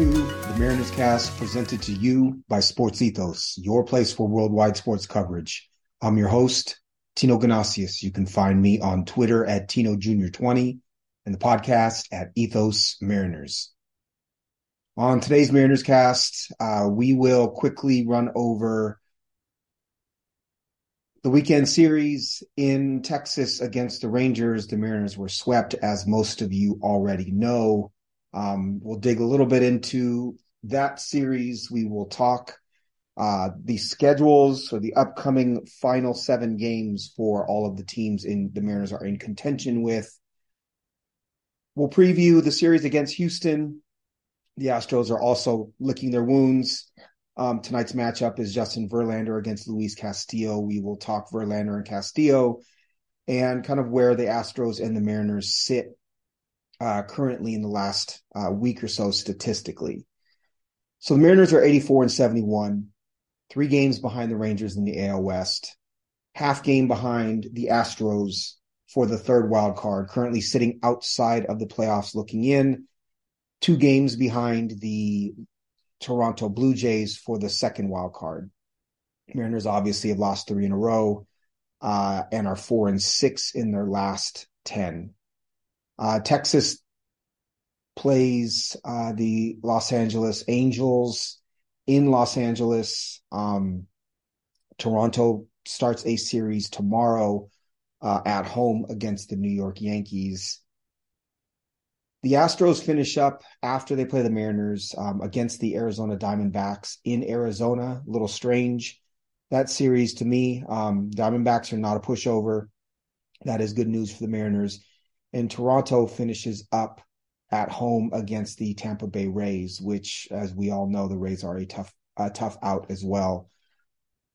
to the Mariners cast presented to you by Sports Ethos, your place for worldwide sports coverage. I'm your host, Tino Ganasius. You can find me on Twitter at Tino Jr. 20 and the podcast at Ethos Mariners. On today's Mariners cast, uh, we will quickly run over the weekend series in Texas against the Rangers. The Mariners were swept, as most of you already know. Um, we'll dig a little bit into that series. We will talk uh, the schedules or the upcoming final seven games for all of the teams in the Mariners are in contention with. We'll preview the series against Houston. The Astros are also licking their wounds. Um, tonight's matchup is Justin Verlander against Luis Castillo. We will talk Verlander and Castillo and kind of where the Astros and the Mariners sit uh, currently in the last uh, week or so statistically. So the Mariners are 84 and 71, three games behind the Rangers in the AL West, half game behind the Astros for the third wild card, currently sitting outside of the playoffs looking in, two games behind the Toronto Blue Jays for the second wild card. Mariners obviously have lost three in a row uh, and are four and six in their last 10. Uh, Texas plays uh, the Los Angeles Angels in Los Angeles. Um, Toronto starts a series tomorrow uh, at home against the New York Yankees. The Astros finish up after they play the Mariners um, against the Arizona Diamondbacks in Arizona. A little strange that series to me. Um, Diamondbacks are not a pushover. That is good news for the Mariners and Toronto finishes up at home against the Tampa Bay Rays, which, as we all know, the Rays are a tough, a tough out as well.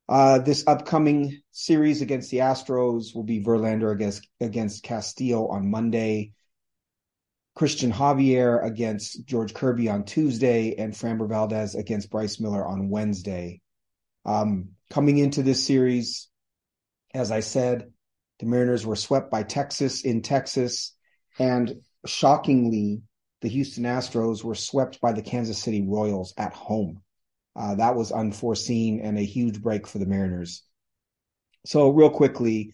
Uh, this upcoming series against the Astros will be Verlander against against Castillo on Monday, Cristian Javier against George Kirby on Tuesday, and Framber Valdez against Bryce Miller on Wednesday. Um, coming into this series, as I said, the Mariners were swept by Texas in Texas. And shockingly, the Houston Astros were swept by the Kansas City Royals at home. Uh, that was unforeseen and a huge break for the Mariners. So, real quickly,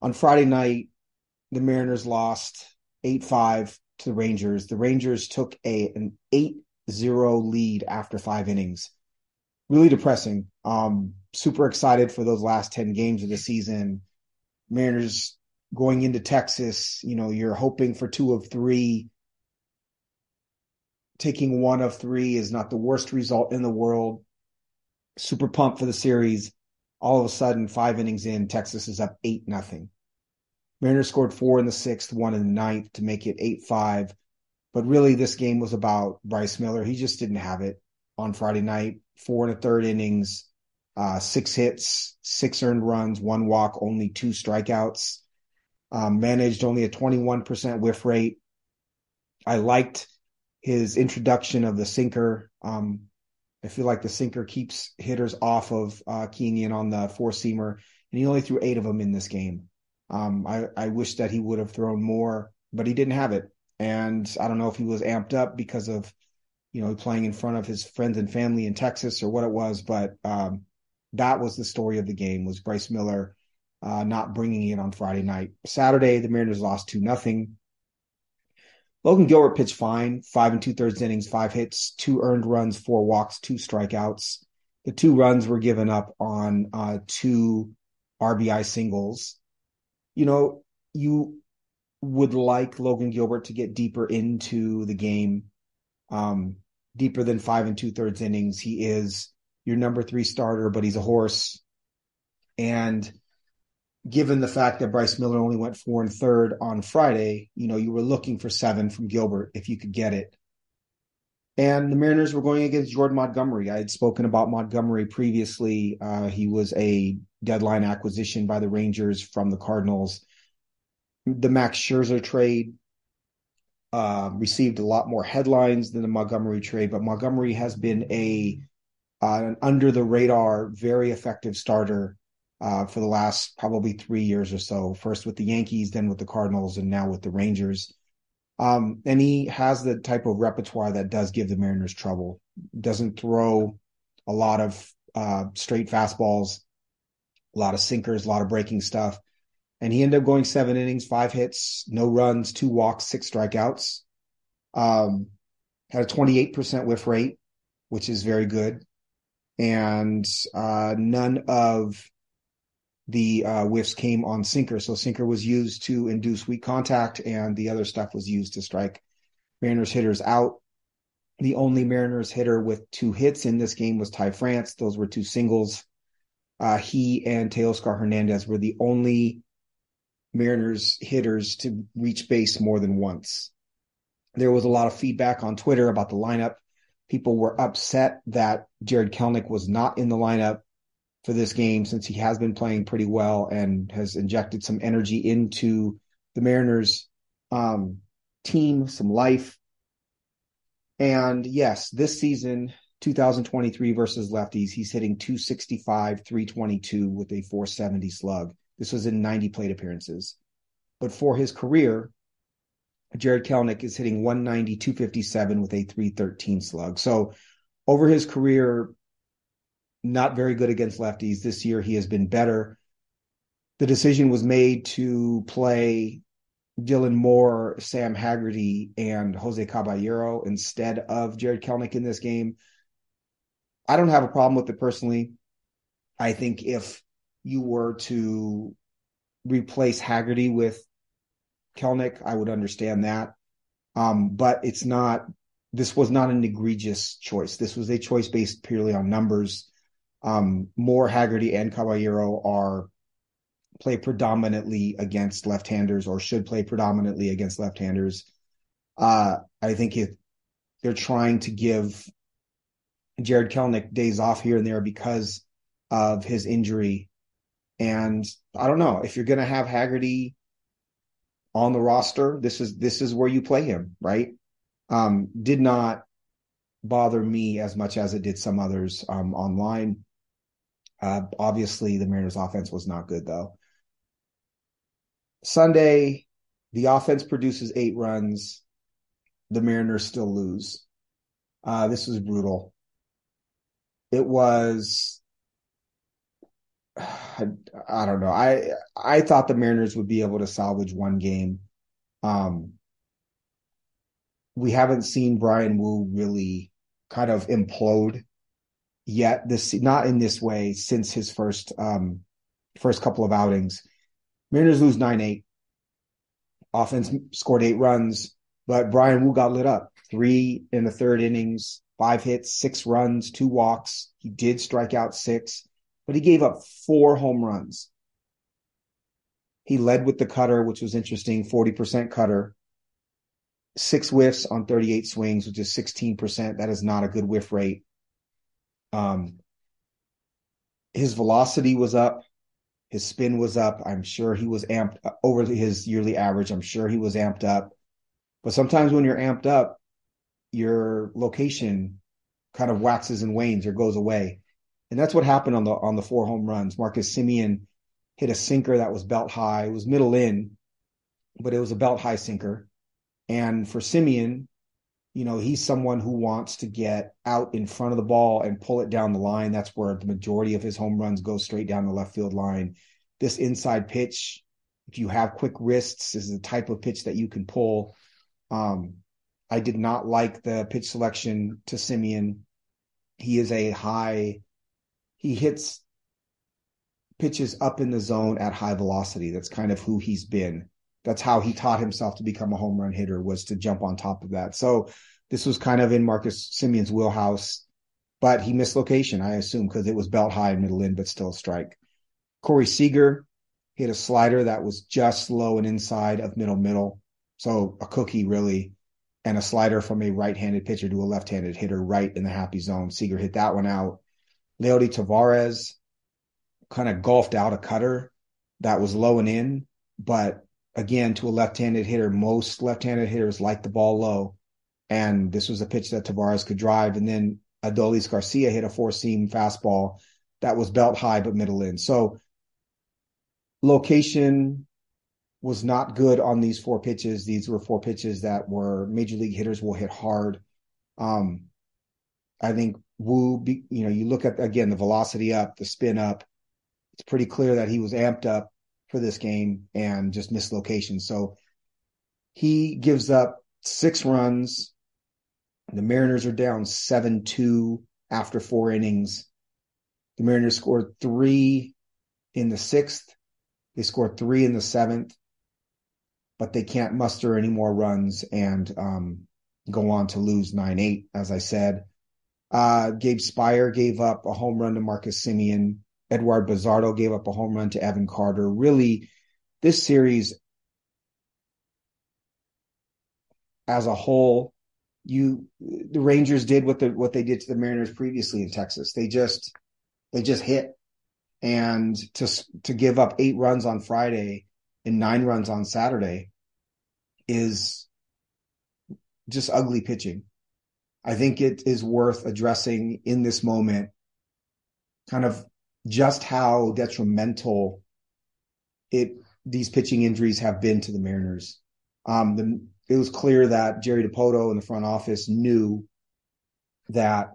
on Friday night, the Mariners lost 8 5 to the Rangers. The Rangers took a an 8 0 lead after five innings. Really depressing. Um, super excited for those last 10 games of the season. Mariners going into Texas, you know, you're hoping for two of three. Taking one of three is not the worst result in the world. Super pumped for the series. All of a sudden, five innings in, Texas is up eight nothing. Mariners scored four in the sixth, one in the ninth to make it eight five. But really, this game was about Bryce Miller. He just didn't have it on Friday night. Four and a third innings, uh, six hits, six earned runs, one walk, only two strikeouts. Um, managed only a 21% whiff rate. I liked his introduction of the sinker. Um, I feel like the sinker keeps hitters off of uh, on the four seamer, and he only threw eight of them in this game. Um, I, I wish that he would have thrown more, but he didn't have it. And I don't know if he was amped up because of, you know, playing in front of his friends and family in Texas or what it was, but um, that was the story of the game was Bryce Miller uh, not bringing it on Friday night. Saturday, the Mariners lost two nothing. Logan Gilbert pitched fine, five and two thirds innings, five hits, two earned runs, four walks, two strikeouts. The two runs were given up on uh, two RBI singles. You know, you would like Logan Gilbert to get deeper into the game, um, deeper than five and two thirds innings. He is your number three starter, but he's a horse. And given the fact that Bryce Miller only went four and third on Friday, you know, you were looking for seven from Gilbert if you could get it. And the Mariners were going against Jordan Montgomery. I had spoken about Montgomery previously. Uh, he was a deadline acquisition by the Rangers from the Cardinals. The Max Scherzer trade uh, received a lot more headlines than the Montgomery trade, but Montgomery has been a an under the radar, very effective starter uh, for the last probably three years or so. First with the Yankees, then with the Cardinals, and now with the Rangers. Um, and he has the type of repertoire that does give the Mariners trouble. Doesn't throw a lot of uh, straight fastballs, a lot of sinkers, a lot of breaking stuff. And he ended up going seven innings, five hits, no runs, two walks, six strikeouts. Um, had a 28% whiff rate, which is very good. And uh, none of the uh, whiffs came on sinker. So sinker was used to induce weak contact, and the other stuff was used to strike Mariners hitters out. The only Mariners hitter with two hits in this game was Ty France. Those were two singles. Uh, he and Teoscar Hernandez were the only Mariners hitters to reach base more than once. There was a lot of feedback on Twitter about the lineup. People were upset that Jarred Kelenic was not in the lineup for this game since he has been playing pretty well and has injected some energy into the Mariners um, team, some life. And yes, this season, 2023 versus lefties, he's hitting 265, 322 with a 470 slug. This was in 90 plate appearances. But for his career, Jarred Kelenic is hitting 190, 257 with a 313 slug. So over his career, not very good against lefties. This year, he has been better. The decision was made to play Dylan Moore, Sam Haggerty, and Jose Caballero instead of Jarred Kelenic in this game. I don't have a problem with it personally. I think if you were to replace Haggerty with Kelenic, I would understand that. Um, but it's not, this was not an egregious choice. This was a choice based purely on numbers. Um, Haggerty, and Caballero are play predominantly against left-handers or should play predominantly against left-handers. Uh, I think if they're trying to give Jarred Kelenic days off here and there because of his injury. And I don't know if you're going to have Haggerty on the roster, this is this is where you play him, right? Um, did not bother me as much as it did some others um, online. Uh, obviously, the Mariners' offense was not good, though. Sunday, the offense produces eight runs. The Mariners still lose. Uh, this was brutal. It was. I, I, don't know. I I thought the Mariners would be able to salvage one game. Um, we haven't seen Bryan Woo really kind of implode yet this not in this way since his first um first couple of outings. Mariners lose nine eight. Offense scored eight runs, but Bryan Woo got lit up. Three in the third innings, five hits, six runs, two walks. He did strike out six, but he gave up four home runs. He led with the cutter, which was interesting, 40% cutter. Six whiffs on 38 swings, which is 16%. That is not a good whiff rate. Um, his velocity was up, his spin was up. I'm sure he was amped over his yearly average. I'm sure he was amped up. But sometimes when you're amped up, your location kind of waxes and wanes or goes away. And that's what happened on the on the four home runs. Marcus Semien hit a sinker that was belt high. It was middle in, but it was a belt high sinker. And for Semien, you know, he's someone who wants to get out in front of the ball and pull it down the line. That's where the majority of his home runs go straight down the left field line. This inside pitch, if you have quick wrists, is the type of pitch that you can pull. Um, I did not like the pitch selection to Semien. He is a high, he hits pitches up in the zone at high velocity. That's kind of who he's been that's how he taught himself to become a home run hitter was to jump on top of that. So this was kind of in Marcus Semien's wheelhouse, but he missed location, I assume, because it was belt high and middle in, but still a strike. Corey Seager hit a slider that was just low and inside of middle middle. So a cookie really, and a slider from a right-handed pitcher to a left-handed hitter right in the happy zone. Seager hit that one out. Leody Taveras kind of golfed out a cutter that was low and in, but again to a left-handed hitter. Most left-handed hitters like the ball low, and this was a pitch that Taveras could drive. And then Adolis Garcia hit a four-seam fastball that was belt high but middle in. So location, was not good on these four pitches. These were four pitches that were major league hitters will hit hard. Um, I think Woo, be, you know, you look at again the velocity up, the spin up. It's pretty clear that he was amped up for this game and just missed. So he gives up six runs. The Mariners are down 7 2 after four innings. The Mariners scored three in the sixth. They scored three in the seventh, but they can't muster any more runs and um, go on to lose 9 8, as I said. Uh, Gabe Speier gave up a home run to Marcus Semien. Eduard Bazardo gave up a home run to Evan Carter. Really, this series as a whole, you the Rangers did what the what they did to the Mariners previously in Texas. They just they just hit, and to to give up eight runs on Friday and nine runs on Saturday is just ugly pitching. I think it is worth addressing in this moment, kind of just how detrimental it these pitching injuries have been to the Mariners. Um, the, it was clear that Jerry Dipoto in the front office knew that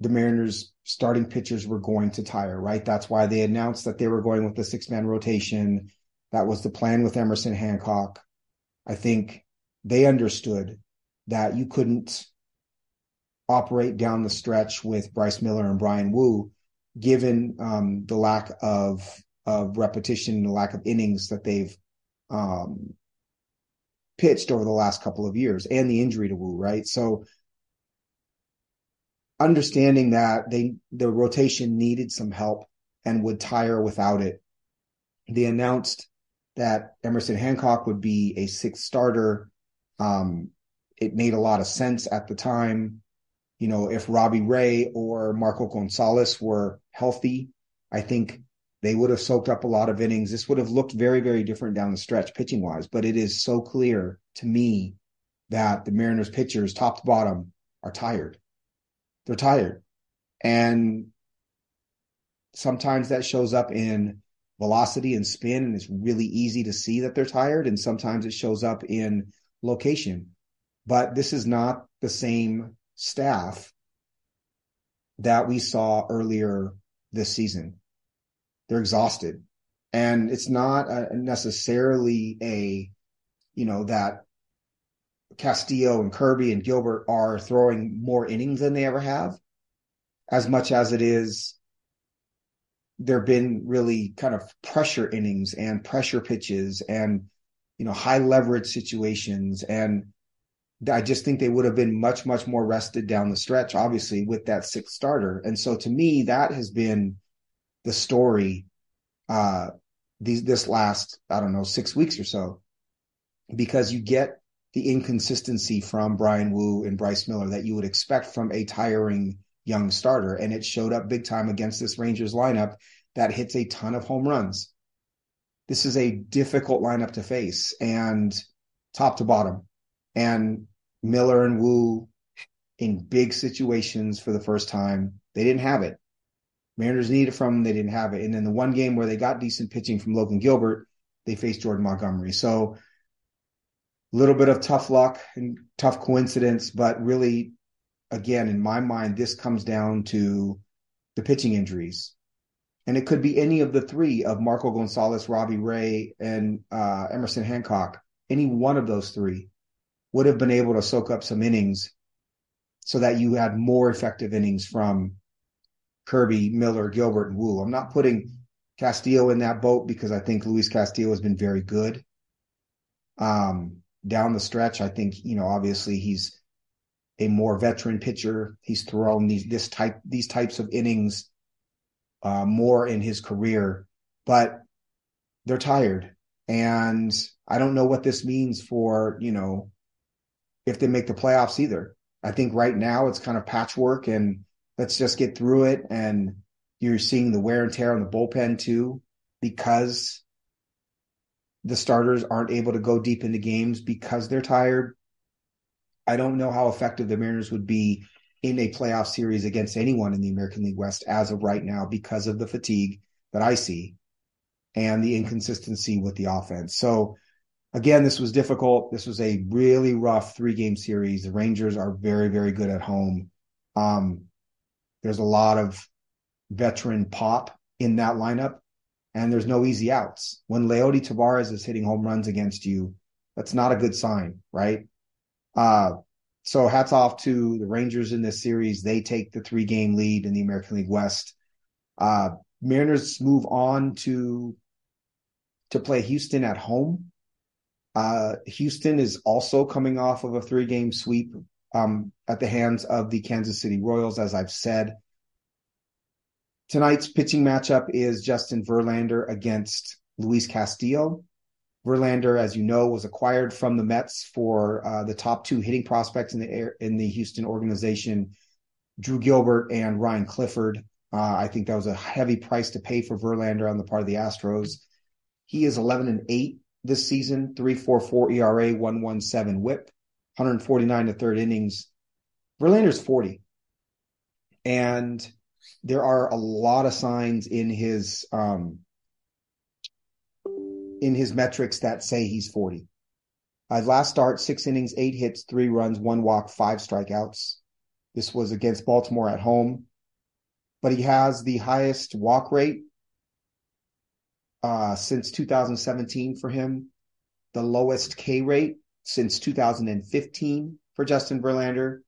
the Mariners starting pitchers were going to tire, right? That's why they announced that they were going with the six man rotation. That was the plan with Emerson Hancock. I think they understood that you couldn't operate down the stretch with Bryce Miller and Bryan Woo, given um, the lack of of repetition, the lack of innings that they've um, pitched over the last couple of years, and the injury to Woo, right? So understanding that they the rotation needed some help and would tire without it, they announced that Emerson Hancock would be a sixth starter. Um, it made a lot of sense at the time. You know, if Robbie Ray or Marco Gonzalez were healthy, I think they would have soaked up a lot of innings. This would have looked very, very different down the stretch pitching wise. But it is so clear to me that the Mariners pitchers, top to bottom, are tired. They're tired. And sometimes that shows up in velocity and spin, and it's really easy to see that they're tired. And sometimes it shows up in location. But this is not the same staff that we saw earlier this season they're exhausted. And it's not a, necessarily a, you know, that Castillo and Kirby and Gilbert are throwing more innings than they ever have, as much as it is there have been really kind of pressure innings and pressure pitches and you know high leverage situations and I just think they would have been much much more rested down the stretch obviously with that sixth starter and so to me that has been the story uh these this last I don't know six weeks or so because you get the inconsistency from Bryan Woo and Bryce Miller that you would expect from a tiring young starter and it showed up big time against this Rangers lineup that hits a ton of home runs. This is a difficult lineup to face and top to bottom. And Miller and Woo in big situations for the first time, they didn't have it. Mariners needed from them. They didn't have it. And then the one game where they got decent pitching from Logan Gilbert, they faced Jordan Montgomery. So a little bit of tough luck and tough coincidence, but really, again, in my mind, this comes down to the pitching injuries. And it could be any of the three of Marco Gonzalez, Robbie Ray, and uh, Emerson Hancock. Any one of those three would have been able to soak up some innings so that you had more effective innings from Kirby, Miller, Gilbert, and Woo. I'm not putting Castillo in that boat because I think Luis Castillo has been very good. Um, down the stretch, I think you know obviously he's a more veteran pitcher. He's thrown these this type these types of innings uh, more in his career, but they're tired, and I don't know what this means for you know if they make the playoffs either. I think right now it's kind of patchwork and let's just get through it. And you're seeing the wear and tear on the bullpen too, because the starters aren't able to go deep into games because they're tired. I don't know how effective the Mariners would be in a playoff series against anyone in the American League West as of right now because of the fatigue that I see. and the inconsistency with the offense. So again, this was difficult. This was a really rough three game series. The Rangers are very, very good at home. Um, there's a lot of veteran pop in that lineup, and there's no easy outs. When Leody Taveras is hitting home runs against you, that's not a good sign, right? Uh, so hats off to the Rangers in this series. They take the three game lead in the American League West. Uh, Mariners move on to to play Houston at home. Uh, Houston is also coming off of a three game sweep um, at the hands of the Kansas City Royals, as I've said. Tonight's pitching matchup is Justin Verlander against Luis Castillo. Verlander, as you know, was acquired from the Mets for uh, the top two hitting prospects in the air, in the Houston organization, Drew Gilbert and Ryan Clifford. Uh, I think that was a heavy price to pay for Verlander on the part of the Astros. He is 11 and 8 this season, 3.44 ERA, 117 WHIP, 149 to third innings. Verlander's 40, and there are a lot of signs in his um, in his metrics that say he's 40. Uh, last start, six innings, eight hits, three runs, one walk, five strikeouts. This was against Baltimore at home, but he has the highest walk rate uh, since 2017 for him, the lowest K rate since 2015 for Justin Verlander,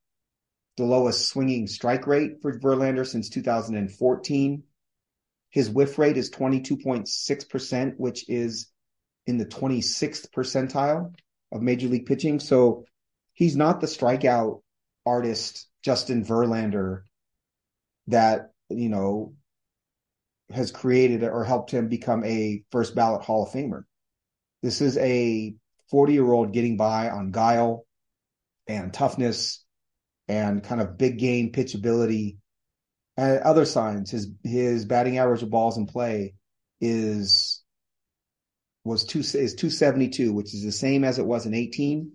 the lowest swinging strike rate for Verlander since 2014. His whiff rate is 22.6%, which is in the 26th percentile of major league pitching. So he's not the strikeout artist, Justin Verlander, that, you know, has created or helped him become a first ballot Hall of Famer. This is a 40 year old getting by on guile and toughness and kind of big game pitchability and other signs. His his batting average of balls in play is was two is 272, which is the same as it was in 18,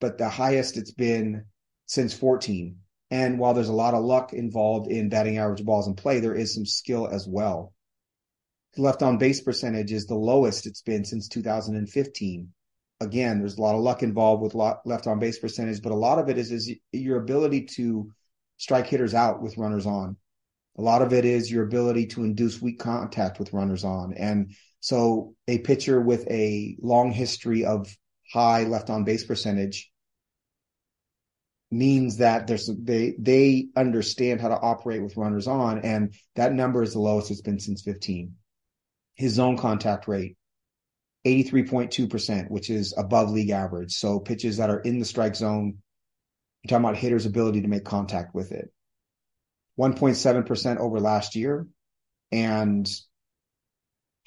but the highest it's been since 14. And while there's a lot of luck involved in batting average balls in play, there is some skill as well. Left on base percentage is the lowest it's been since 2015. Again, there's a lot of luck involved with left on base percentage, but a lot of it is, is your ability to strike hitters out with runners on. A lot of it is your ability to induce weak contact with runners on. And so a pitcher with a long history of high left on base percentage means that there's they they understand how to operate with runners on and that number is the lowest it's been since 15 his zone contact rate 83.2% which is above league average. So pitches that are in the strike zone you're talking about hitters ability to make contact with it. 1.7% over last year and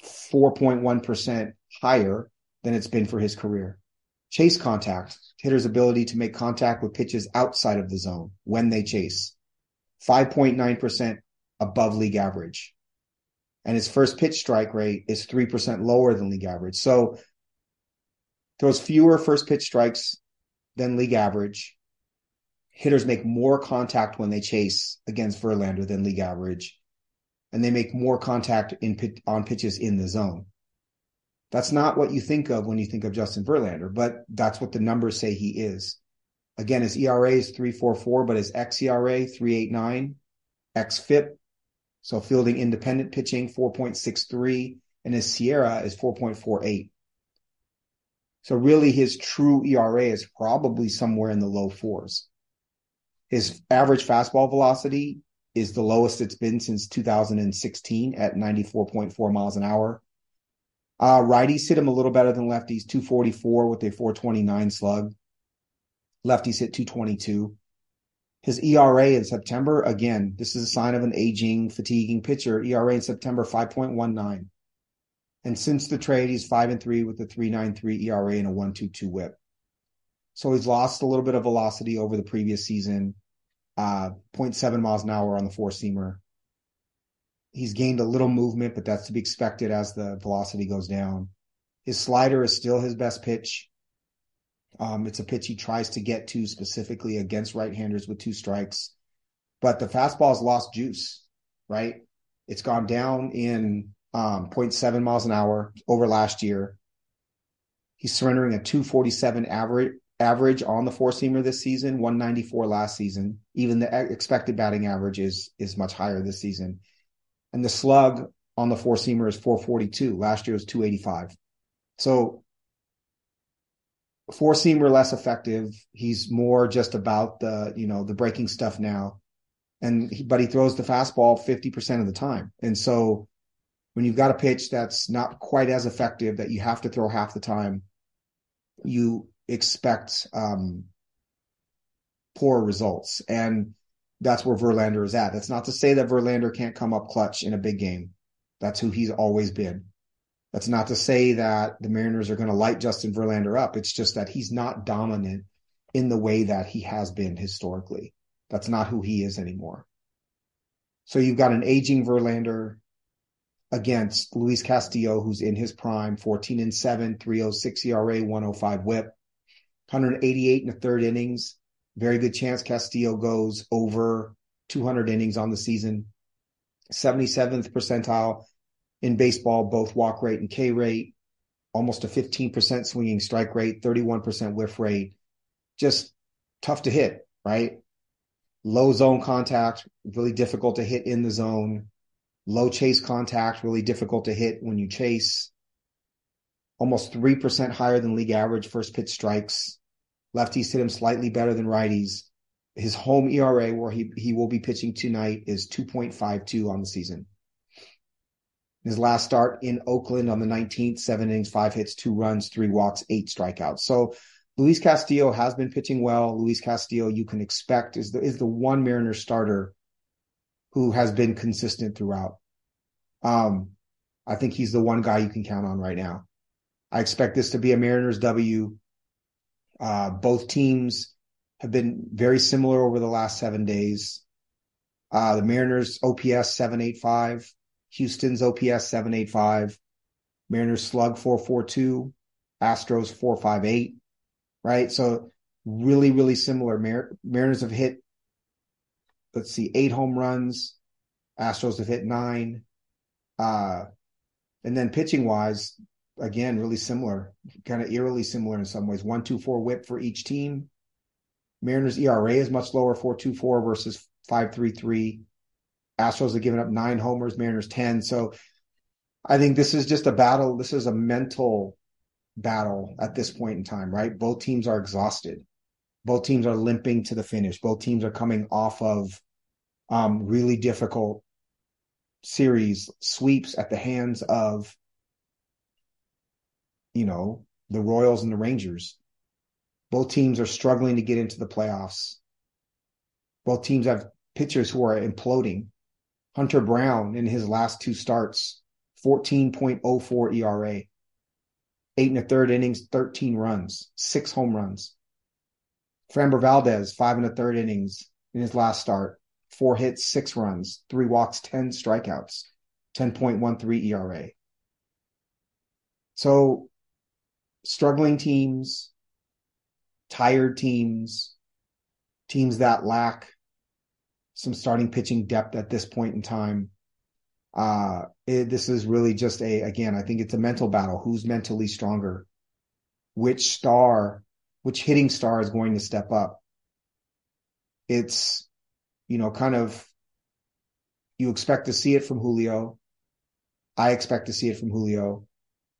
4.1% higher than it's been for his career. Chase contact, hitter's ability to make contact with pitches outside of the zone when they chase, 5.9% above league average. And his first pitch strike rate is 3% lower than league average. So throws fewer first pitch strikes than league average. Hitters make more contact when they chase against Verlander than league average and they make more contact in on pitches in the zone. That's not what you think of when you think of Justin Verlander, but that's what the numbers say he is. Again, his ERA is 344, but his xERA 389, xFIP, so fielding independent pitching 4.63, and his SIERA is 4.48. So really his true ERA is probably somewhere in the low fours. His average fastball velocity is the lowest it's been since 2016 at 94.4 miles an hour. Uh, righties hit him a little better than lefties, 244 with a 429 slug. Lefties hit 222. His ERA in September, again, this is a sign of an aging, fatiguing pitcher. ERA in September, 5.19. And since the trade, he's 5 and 3 with a 3.93 ERA and a 1.22 whip. So he's lost a little bit of velocity over the previous season uh, 0.7 miles an hour on the four seamer. He's gained a little movement, but that's to be expected as the velocity goes down. His slider is still his best pitch. Um, it's a pitch he tries to get to specifically against right-handers with two strikes, but the fastball has lost juice, right? It's gone down in um, 0.7 miles an hour over last year. He's surrendering a 247 average average on the four seamer this season, 194 last season. Even the expected batting average is is much higher this season. And the slug on the four seamer is 442. Last year was 285. So four seamer less effective. He's more just about the, you know, the breaking stuff now. And he, but he throws the fastball 50% of the time. And so when you've got a pitch that's not quite as effective that you have to throw half the time, you expect um, poor results. And that's where Verlander is at. That's not to say that Verlander can't come up clutch in a big game. That's who he's always been. That's not to say that the Mariners are going to light Justin Verlander up. It's just that he's not dominant in the way that he has been historically. That's not who he is anymore. So you've got an aging Verlander against Luis Castillo, who's in his prime, 14 and 7, 306 ERA, 105 whip, 188 in the third innings. Very good chance Castillo goes over 200 innings on the season. 77th percentile in baseball, both walk rate and K rate, almost a 15% swinging strike rate, 31% whiff rate. Just tough to hit, right? Low zone contact, really difficult to hit in the zone. Low chase contact, really difficult to hit when you chase. Almost 3% higher than league average first pitch strikes. Lefties hit him slightly better than righties. His home ERA, where he, he will be pitching tonight, is 2.52 on the season. His last start in Oakland on the 19th, seven innings, five hits, two runs, three walks, eight strikeouts. So Luis Castillo has been pitching well. Luis Castillo, you can expect, is the is the one Mariner starter who has been consistent throughout. Um, I think he's the one guy you can count on right now. I expect this to be a Mariners W. Uh, both teams have been very similar over the last seven days. Uh, the Mariners OPS 785, Houston's OPS 785, Mariners slug 442, Astros 458, right? So really, really similar. Mar- Mariners have hit, let's see, eight home runs. Astros have hit nine. Uh, and then pitching wise, again, really similar, kind of eerily similar in some ways. One, two, four whip for each team. Mariners ERA is much lower, 4.24 versus 5.33. Astros have given up nine homers, Mariners 10. So I think this is just a battle. This is a mental battle at this point in time, right? Both teams are exhausted. Both teams are limping to the finish. Both teams are coming off of um, really difficult series sweeps at the hands of, you know, the Royals and the Rangers. Both teams are struggling to get into the playoffs. Both teams have pitchers who are imploding. Hunter Brown in his last two starts, 14.04 ERA, eight and a third innings, 13 runs, six home runs. Framber Valdez, five and a third innings in his last start, four hits, six runs, three walks, 10 strikeouts, 10.13 ERA. So struggling teams, tired teams, teams that lack some starting pitching depth at this point in time. Uh, it, this is really just a, again, I think it's a mental battle. Who's mentally stronger? Which star, which hitting star is going to step up? It's, you know, kind of, you expect to see it from Julio. I expect to see it from Julio.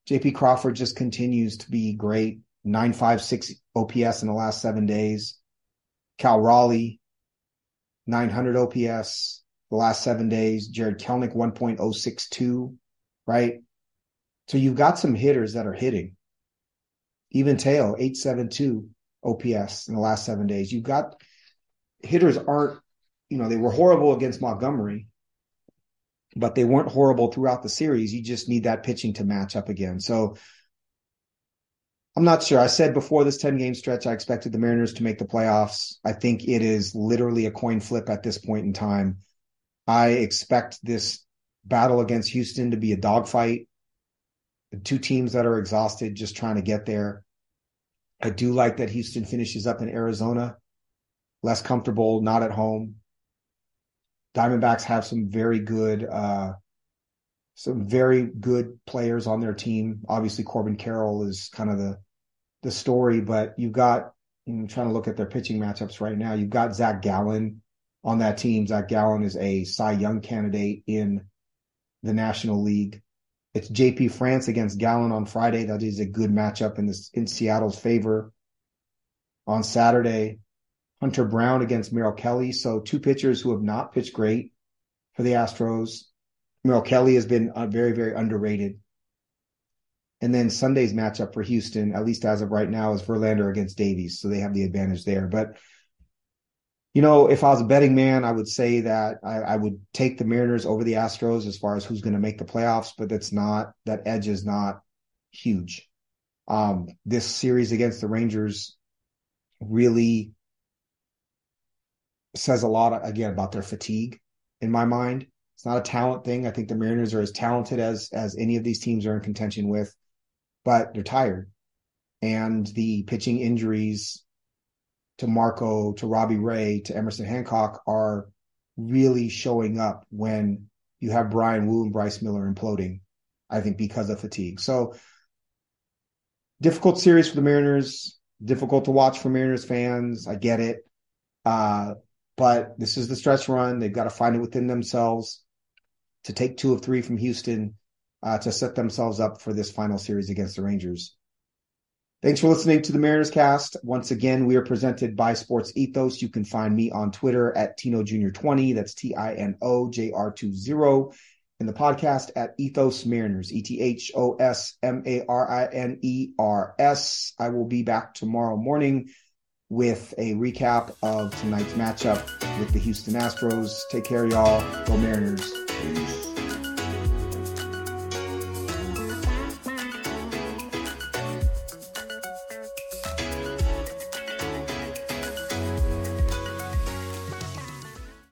JP Crawford just continues to be great. 956 OPS in the last seven days. Cal Raleigh, 900 OPS the last seven days. Jarred Kelenic, 1.062, right? So you've got some hitters that are hitting. Even Teo 872 OPS in the last seven days. You've got hitters aren't, you know, they were horrible against Montgomery, but they weren't horrible throughout the series. You just need that pitching to match up again. So I'm not sure. I said before this 10 game stretch, I expected the Mariners to make the playoffs. I think it is literally a coin flip at this point in time. I expect this battle against Houston to be a dogfight. Two teams that are exhausted just trying to get there. I do like that Houston finishes up in Arizona, less comfortable, not at home. Diamondbacks have some very good uh, some very good players on their team. Obviously, Corbin Carroll is kind of the the story, but you've got I'm trying to look at their pitching matchups right now. You've got Zach Gallen on that team. Zach Gallen is a Cy Young candidate in the National League. It's JP France against Gallen on Friday. That is a good matchup in this in Seattle's favor. On Saturday, Hunter Brown against Merrill Kelly. So two pitchers who have not pitched great for the Astros. Merrill Kelly has been uh, very, very underrated. And then Sunday's matchup for Houston, at least as of right now, is Verlander against Davies. So they have the advantage there. But, you know, if I was a betting man, I would say that I, I would take the Mariners over the Astros as far as who's going to make the playoffs, but that's not, that edge is not huge. Um, this series against the Rangers really says a lot, again, about their fatigue in my mind. It's not a talent thing. I think the Mariners are as talented as as any of these teams are in contention with, but they're tired. And the pitching injuries to Marco, to Robbie Ray, to Emerson Hancock are really showing up when you have Bryan Woo and Bryce Miller imploding, I think, because of fatigue. So difficult series for the Mariners, difficult to watch for Mariners fans. I get it. Uh, but this is the stretch run. They've got to find it within themselves to take two of three from Houston uh, to set themselves up for this final series against the Rangers. Thanks for listening to the Mariners cast. Once again, we are presented by Sports Ethos. You can find me on Twitter at Tino Jr. 20. That's T I N O J R 20. And the podcast at Ethos Mariners, E T H O S M A R I N E R S. I will be back tomorrow morning with a recap of tonight's matchup with the Houston Astros. Take care, y'all. Go Mariners. Peace.